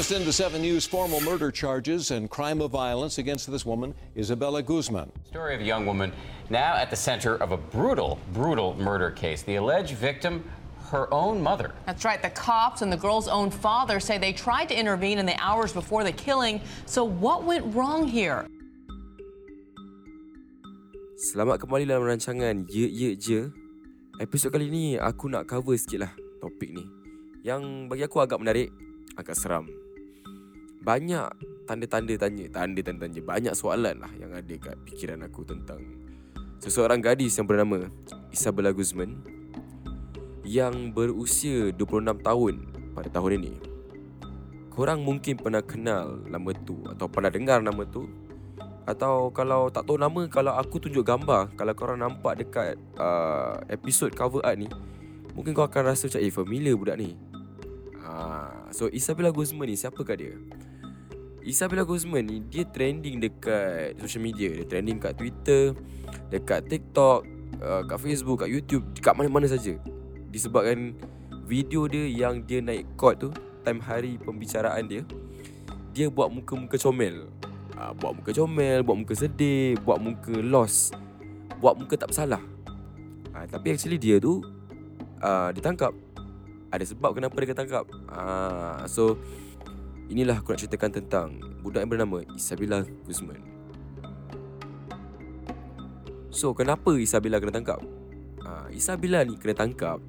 Just into 7 News formal murder charges and crime of violence against this woman, Isabella Guzman. Story of a young woman now at the center of a brutal, brutal murder case. The alleged victim, her own mother. That's right. The cops and the girl's own father say they tried to intervene in the hours before the killing. So, what went wrong here? Selamat kembali dalam rancangan Ye Ye Je Episod kali ni aku nak cover sikit lah topik ni Yang bagi aku agak menarik, agak seram Banyak tanda-tanda tanya, tanda-tanda tanya. Banyak soalan lah yang ada kat fikiran aku tentang Seseorang gadis yang bernama Isabella Guzman Yang berusia 26 tahun pada tahun ini. Korang mungkin pernah kenal nama tu Atau pernah dengar nama tu atau kalau tak tahu nama Kalau aku tunjuk gambar Kalau korang nampak dekat uh, Episode cover art ni Mungkin kau akan rasa macam Eh familiar budak ni. Uh, So Isabella Guzman ni Siapakah dia Isabella Guzman ni Dia trending dekat Social media. Dia trending kat Twitter Dekat TikTok uh, Kat Facebook Kat YouTube. Kat mana-mana saja. Disebabkan Video dia yang dia naik court tu Time hari pembicaraan dia Dia buat muka-muka comel. Uh, Buat muka comel Buat muka sedih Buat muka lost Buat muka tak bersalah. Uh, Tapi actually dia tu uh, Ditangkap. Ada sebab kenapa dia ketangkap uh, So Inilah aku nak ceritakan tentang Budak yang bernama Isabella Guzman. So kenapa Isabella kena tangkap? Uh, Isabella ni kena tangkap.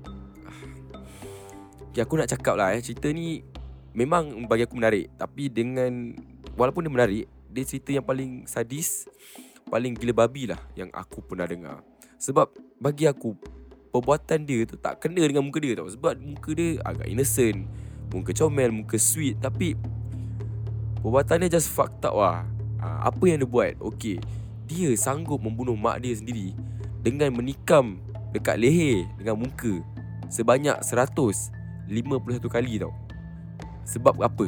Okay, aku nak cakap lah eh, cerita ni memang bagi aku menarik. Tapi dengan, walaupun dia menarik, dia cerita yang paling sadis Paling gila babi lah yang aku pernah dengar. Sebab bagi aku Perbuatan dia tu tak kena dengan muka dia tau. Sebab muka dia agak innocent Muka comel, muka sweet Tapi Perbuatan dia just fucked up lah ha, Apa yang dia buat? Okay Dia sanggup membunuh mak dia sendiri Dengan menikam dekat leher dengan muka Sebanyak 151 kali tau Sebab apa?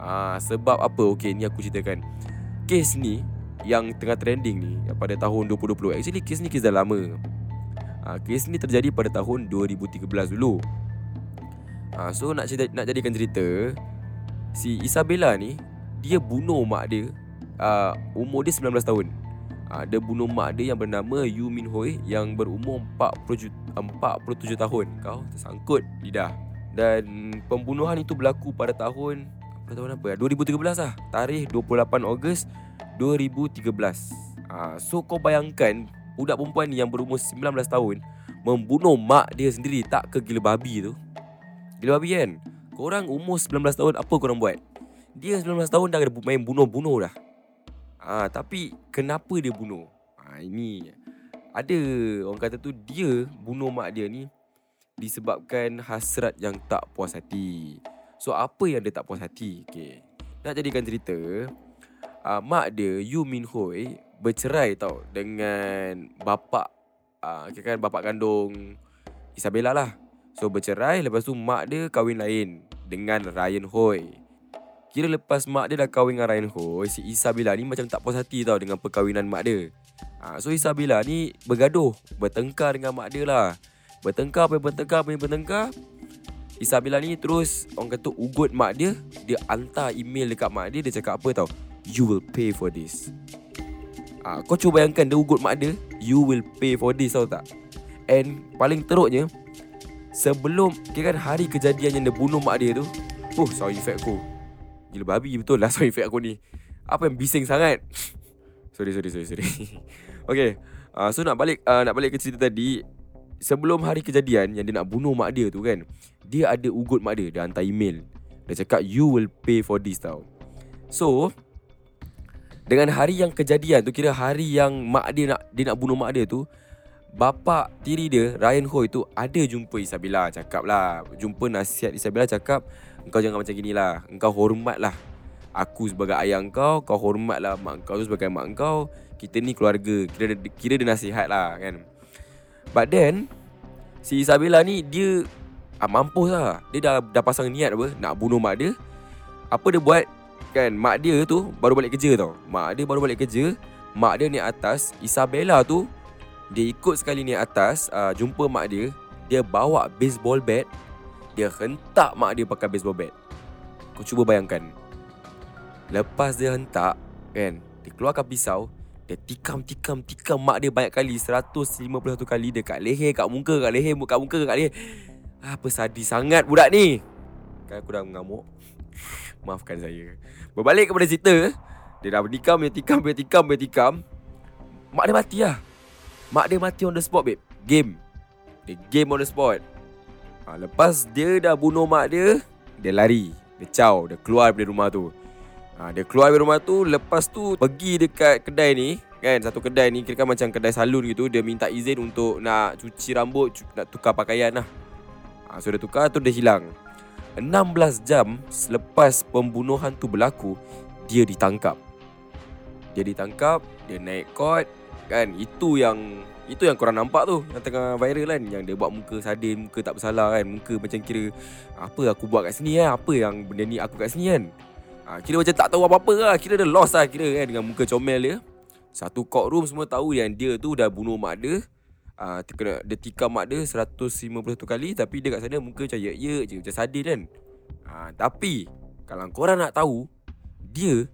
Ah, sebab apa? Okey, ni aku ceritakan. Kes ni yang tengah trending ni pada tahun 2020. Actually kes ni kes dah lama. Ah, kes ni terjadi pada tahun 2013 dulu. Ah, so nak cerita, nak jadikan cerita si Isabella ni dia bunuh mak dia uh, umur dia 19 tahun. Uh, dia bunuh mak dia yang bernama Yu Min Hoi yang berumur 47, 47 tahun. Kau tersangkut lidah. Dan pembunuhan itu berlaku pada tahun pada tahun apa ya? 2013 lah Tarikh 28 Ogos 2013 ha, So kau bayangkan Budak perempuan ni yang berumur 19 tahun Membunuh mak dia sendiri Tak ke gila babi tu Gila babi kan Korang umur 19 tahun Apa korang buat? Dia 19 tahun dah main bunuh-bunuh dah. Ha, Tapi Kenapa dia bunuh? Ha, Ini. Ada Orang kata tu Dia bunuh mak dia ni Disebabkan hasrat yang tak puas hati. So apa yang dia tak puas hati? Okay. Nak jadikan cerita uh, Mak dia Yu Min Hoi Bercerai tau Dengan Bapak uh, Kan bapak kandung Isabella lah So bercerai Lepas tu mak dia kahwin lain Dengan Ryan Hoi Kira lepas mak dia dah kahwin dengan Ryan Hoi Si Isabella ni macam tak puas hati tau Dengan perkahwinan mak dia. Uh, So Isabella ni bergaduh Bertengkar dengan mak dia lah. Bertengkar apa bertengkar apa bertengkar? Isabella ni terus orang kata ugut mak dia Dia hantar email dekat mak dia Dia cakap apa tau? You will pay for this. Ha, Kau cuba bayangkan dia ugut mak dia You will pay for this tau tak? And paling teruknya Sebelum Kira kan hari kejadian yang dia bunuh mak dia tu Oh sound effect aku. Gila babi betul lah sound effect aku ni. Apa yang bising sangat. Sorry sorry sorry sorry. Okay uh, So nak balik uh, Nak balik ke cerita tadi Sebelum hari kejadian Yang dia nak bunuh mak dia tu kan dia ada ugut mak dia Dia hantar email. Dia cakap You will pay for this tau. So Dengan hari yang kejadian tu Kira hari yang Mak dia nak Dia nak bunuh mak dia tu Bapa tiri dia Ryan Hoi tu Ada jumpa Isabella Cakap lah. Jumpa nasihat Isabella cakap Engkau jangan macam gini lah. Engkau hormat lah. Aku sebagai ayah engkau Kau hormat lah mak engkau tu sebagai mak engkau. Kita ni keluarga Kira, kira dia nasihat lah kan. But then Si Isabella ni Dia ah, Mampus lah. Dia dah, dah pasang niat apa Nak bunuh mak dia. Apa dia buat Kan mak dia tu Baru balik kerja tau. Mak dia baru balik kerja Mak dia ni atas Isabella tu Dia ikut sekali ni atas uh, Jumpa mak dia. Dia bawa baseball bat. Dia hentak mak dia pakai baseball bat. Kau cuba bayangkan. Lepas dia hentak Kan Dia keluarkan pisau Dia tikam tikam tikam mak dia banyak kali 151 kali Dekat leher kat muka kat leher kat muka kat leher. Apa sadis sangat budak ni? Kan aku dah mengamuk. Maafkan saya. Berbalik kepada cerita Dia dah bertikam Dia tikam Dia tikam Dia tikam. Mak dia mati lah Mak dia mati on the spot babe. Game. Dia game on the spot. Ha, Lepas dia dah bunuh mak dia Dia lari. Dia caw Dia keluar dari rumah tu. Ha, Dia keluar dari rumah tu Lepas tu Pergi dekat kedai ni Kan? Satu kedai ni Kira kan macam kedai salon gitu. Dia minta izin untuk Nak cuci rambut cu- Nak tukar pakaian lah. Ha, So dia tukar tu dia hilang. 16 jam Selepas pembunuhan tu berlaku Dia ditangkap. Dia ditangkap Dia naik court Kan itu yang Itu yang korang nampak tu Yang tengah viral kan Yang dia buat muka sadin Muka tak bersalah kan Muka macam kira Apa aku buat kat sini kan Apa yang benda ni aku kat sini kan ha, Kira macam tak tahu apa-apa lah Kira dia lost lah Kira kan Dengan muka comel dia Satu courtroom semua tahu Yang dia tu dah bunuh mak dia Ah, uh, kena dia tikam mak dia 151 kali tapi dia kat sana muka macam ye-ye je macam sadin kan. Ah, uh, tapi kalau korang nak tahu dia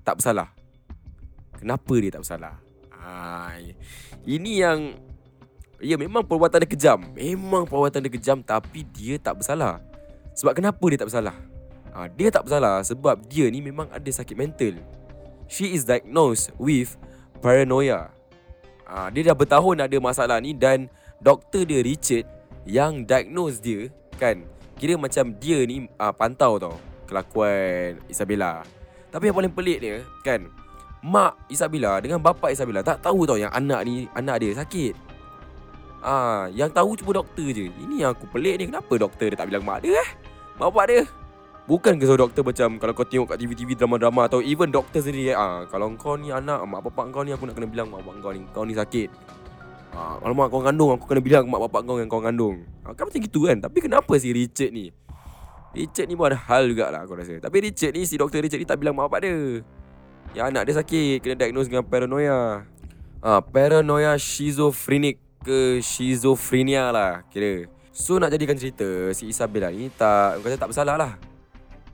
tak bersalah. Kenapa dia tak bersalah? Ah, ini yang ya memang perbuatan dia kejam. Memang perbuatan dia kejam tapi dia tak bersalah. Sebab kenapa dia tak bersalah? Ah, dia tak bersalah sebab dia ni memang ada sakit mental. She is diagnosed with paranoia. Ah, dia dah bertahun ada masalah ni dan doktor dia Richard yang diagnose dia kan kira macam dia ni ah, pantau tau kelakuan Isabella. Tapi yang paling pelik dia kan mak Isabella dengan bapa Isabella tak tahu tau yang anak ni anak dia sakit. Ah, yang tahu cuma doktor je. Ini yang aku pelik ni kenapa doktor dia tak bilang mak dia eh? Mak bapak dia. Bukan ke doktor macam kalau kau tengok kat TV-TV drama-drama atau even doktor sendiri eh, ah kalau kau ni anak mak bapak kau ni aku nak kena bilang mak bapak kau ni kau ni sakit. Ah kalau mak kau kandung aku kena bilang mak bapak kau yang kau kandung. Ah, kan macam gitu kan. Tapi kenapa si Richard ni? Richard ni pun ada hal jugalah aku rasa. Tapi Richard ni si doktor Richard ni tak bilang mak bapak dia. Yang anak dia sakit kena diagnose dengan paranoia. Ah paranoia schizophrenic ke schizophrenia lah kira. So nak jadikan cerita si Isabella ni tak kata tak bersalah lah.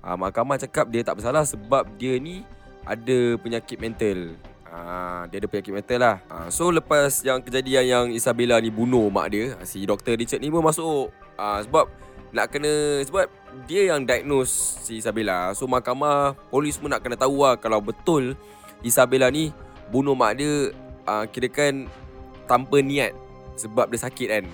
Ha, mahkamah cakap dia tak bersalah sebab dia ni ada penyakit mental. Ha, dia ada penyakit mental lah. Ha, so lepas yang kejadian yang Isabella ni bunuh mak dia, si Dr. Richard ni pun masuk. Ha, sebab nak kena sebab dia yang diagnose si Isabella. So mahkamah polis pun nak kena tahu lah kalau betul Isabella ni bunuh mak dia uh, kirakan tanpa niat sebab dia sakit kan.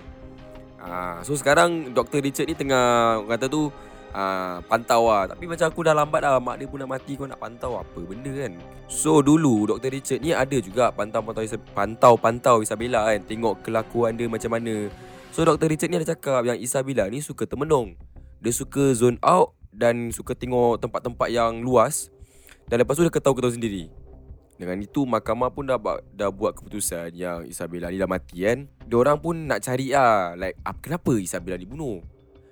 Uh, so sekarang Dr. Richard ni tengah kata tu uh, pantau lah Tapi macam aku dah lambat lah Mak dia pun dah mati Kau nak pantau apa benda kan So dulu Dr. Richard ni ada juga Pantau-pantau Isabella kan Tengok kelakuan dia macam mana So Dr. Richard ni ada cakap Yang Isabella ni suka termenung Dia suka zone out Dan suka tengok tempat-tempat yang luas Dan lepas tu dia ketawa-ketawa sendiri dengan itu mahkamah pun dah, dah buat keputusan yang Isabella ni dah mati kan. Diorang pun nak cari ah like ah, kenapa Isabella ni bunuh?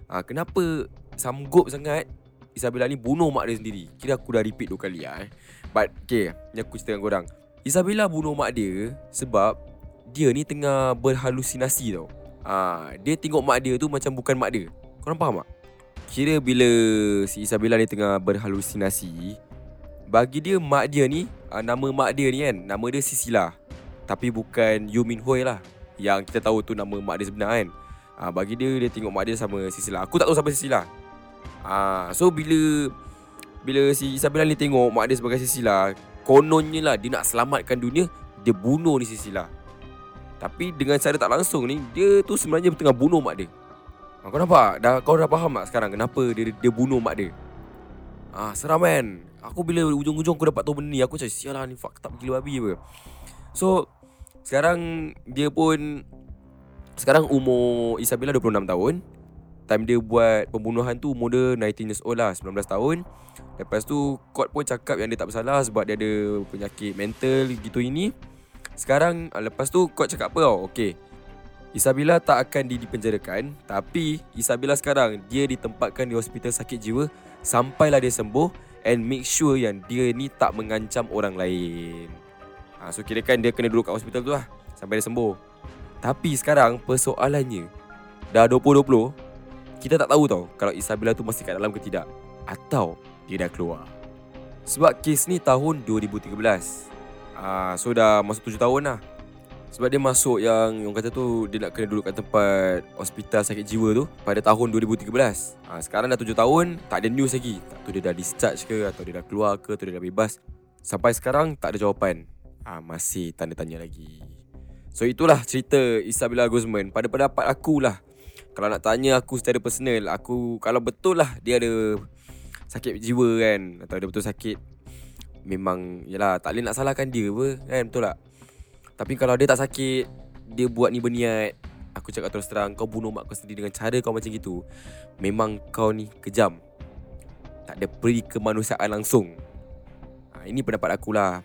Ah kenapa sanggup sangat Isabella ni bunuh mak dia sendiri. Kira aku dah repeat dua kali lah eh. But okay, ni aku cerita dengan korang. Isabella bunuh mak dia sebab dia ni tengah berhalusinasi tau. Ah, dia tengok mak dia tu macam bukan mak dia. Korang faham tak? Kira bila si Isabella ni tengah berhalusinasi, bagi dia mak dia ni, ah, nama mak dia ni kan, nama dia Sisila. Tapi bukan Yu Min Hui lah. Yang kita tahu tu nama mak dia sebenar kan. Ah, bagi dia dia tengok mak dia sama Sisila. Aku tak tahu siapa Sisila. Ah, so bila bila si Isabella ni tengok mak dia sebagai Sisila, kononnya lah dia nak selamatkan dunia, dia bunuh ni Sisila. Tapi dengan cara tak langsung ni, dia tu sebenarnya tengah bunuh mak dia. Ah, kau nampak? Dah kau dah faham tak sekarang kenapa dia dia bunuh mak dia? Ah, seram kan? Aku bila ujung-ujung aku dapat tahu benda ni Aku macam sialah ni fuck up gila babi apa So Sekarang Dia pun Sekarang umur Isabella 26 tahun Time dia buat pembunuhan tu Umur dia 19 years old lah 19 tahun Lepas tu Court pun cakap yang dia tak bersalah Sebab dia ada penyakit mental gitu ini Sekarang Lepas tu court cakap apa tau Okay Isabella tak akan dipenjarakan Tapi Isabella sekarang Dia ditempatkan di hospital sakit jiwa Sampailah dia sembuh And make sure yang dia ni tak mengancam orang lain ha, So kira kan dia kena duduk kat hospital tu lah Sampai dia sembuh Tapi sekarang persoalannya Dah 2020 Kita tak tahu tau Kalau Isabella tu masih kat dalam ke tidak atau dia dah keluar. Sebab kes ni tahun 2013. Ah, so dah masuk 7 tahun lah. Sebab dia masuk yang Orang kata tu Dia nak kena duduk kat tempat Hospital sakit jiwa tu Pada tahun 2013 ha, Sekarang dah 7 tahun Tak ada news lagi. Tak tahu dia dah discharge ke Atau dia dah keluar ke Atau dia dah bebas. Sampai sekarang Tak ada jawapan. Ha, Masih tanda tanya lagi. So itulah cerita Isabella Guzman. Pada pendapat aku lah Kalau nak tanya aku secara personal Aku Kalau betul lah Dia ada Sakit jiwa kan Atau dia betul sakit Memang Yalah tak boleh nak salahkan dia apa Kan? Betul tak? Tapi kalau dia tak sakit Dia buat ni berniat Aku cakap terus terang Kau bunuh mak kau sendiri Dengan cara kau macam gitu Memang kau ni kejam. Tak ada peri kemanusiaan langsung. Ha, Ini pendapat aku lah.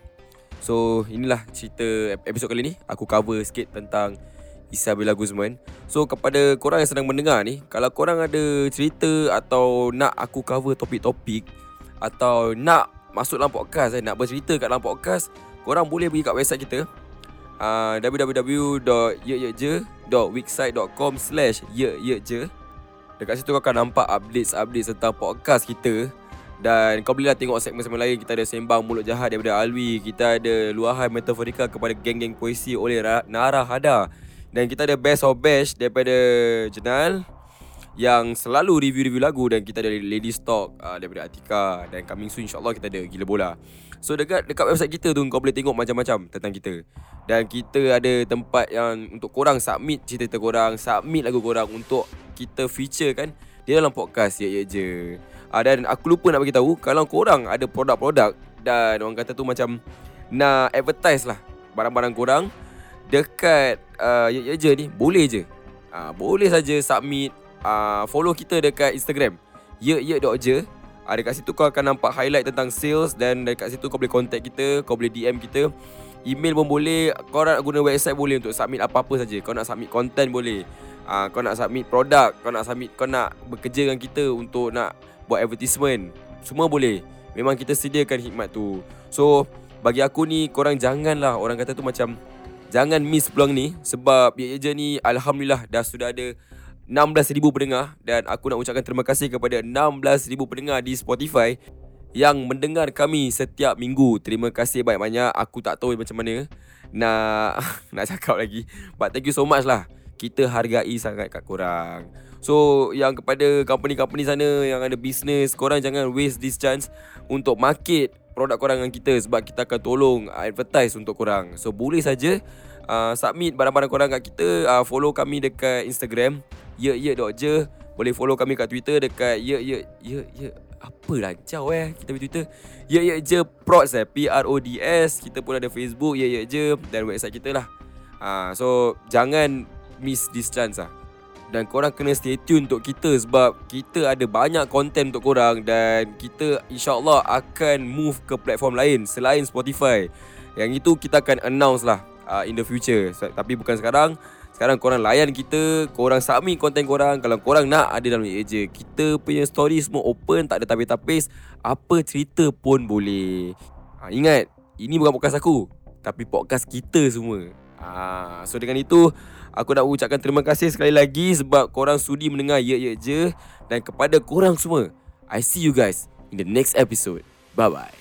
So inilah cerita episod kali ni. Aku cover sikit tentang Isabella Guzman. So kepada korang yang sedang mendengar ni Kalau korang ada cerita Atau nak aku cover topik-topik Atau nak masuk dalam podcast eh, Nak bercerita kat dalam podcast Korang boleh pergi kat website kita uh, www.yeyekje.wixsite.com slash yeyekje Dekat situ kau akan nampak updates-updates tentang podcast kita. Dan kau bolehlah tengok segmen-segmen lain. Kita ada Sembang Mulut Jahat daripada Alwi. Kita ada Luahan Metaforika kepada geng-geng puisi oleh Nara Hada Dan kita ada Best of Bash daripada Jenal Yang selalu review-review lagu Dan kita ada Lady Stock uh, daripada Atika Dan coming soon insyaAllah kita ada Gila Bola So dekat dekat website kita tu kau boleh tengok macam-macam tentang kita. Dan kita ada tempat yang untuk korang submit cerita-cerita korang, submit lagu korang untuk kita feature kan di dalam podcast ya ya je. Ah, dan aku lupa nak bagi tahu kalau korang ada produk-produk dan orang kata tu macam nak advertise lah barang-barang korang dekat uh, ya ya je ni boleh je. Ah, boleh saja submit uh, follow kita dekat Instagram ya ya je Uh, dekat situ kau akan nampak highlight tentang sales dan dekat situ kau boleh contact kita, kau boleh DM kita. Email pun boleh, kau nak guna website boleh untuk submit apa-apa saja. Kau nak submit content boleh. Uh, kau nak submit produk, kau nak submit kau nak bekerja dengan kita untuk nak buat advertisement. Semua boleh. Memang kita sediakan hikmat tu. So, bagi aku ni korang janganlah orang kata tu macam jangan miss peluang ni sebab ya je ni alhamdulillah dah sudah ada 16,000 pendengar dan aku nak ucapkan terima kasih kepada 16,000 pendengar di Spotify yang mendengar kami setiap minggu. Terima kasih banyak-banyak. Aku tak tahu macam mana nak nak cakap lagi. But thank you so much lah. Kita hargai sangat kat korang. So yang kepada company-company sana yang ada business, korang jangan waste this chance untuk market produk korang dengan kita sebab kita akan tolong advertise untuk korang. So boleh saja uh, submit barang-barang korang kat kita, uh, follow kami dekat Instagram ye ye dot je. Boleh follow kami kat Twitter dekat ye ye ye ye apa lancar eh kita di Twitter. Ye ye je prods eh P R O D S. Kita pun ada Facebook. Ye ye je dan website kita lah. Ha, so jangan miss this chance lah. Dan korang kena stay tune untuk kita sebab kita ada banyak content untuk korang dan kita insyaAllah akan move ke platform lain selain Spotify. Yang itu kita akan announce lah uh, in the future. So, tapi bukan sekarang. Sekarang korang layan kita Korang submit konten korang. Kalau korang nak ada dalam je Kita punya story semua open Tak ada tapis-tapis Apa cerita pun boleh. Ha, Ingat Ini bukan podcast aku Tapi podcast kita semua. Ha, So dengan itu Aku nak ucapkan terima kasih sekali lagi Sebab korang sudi mendengar Ye Ye Je Dan kepada korang semua. I see you guys In the next episode. Bye bye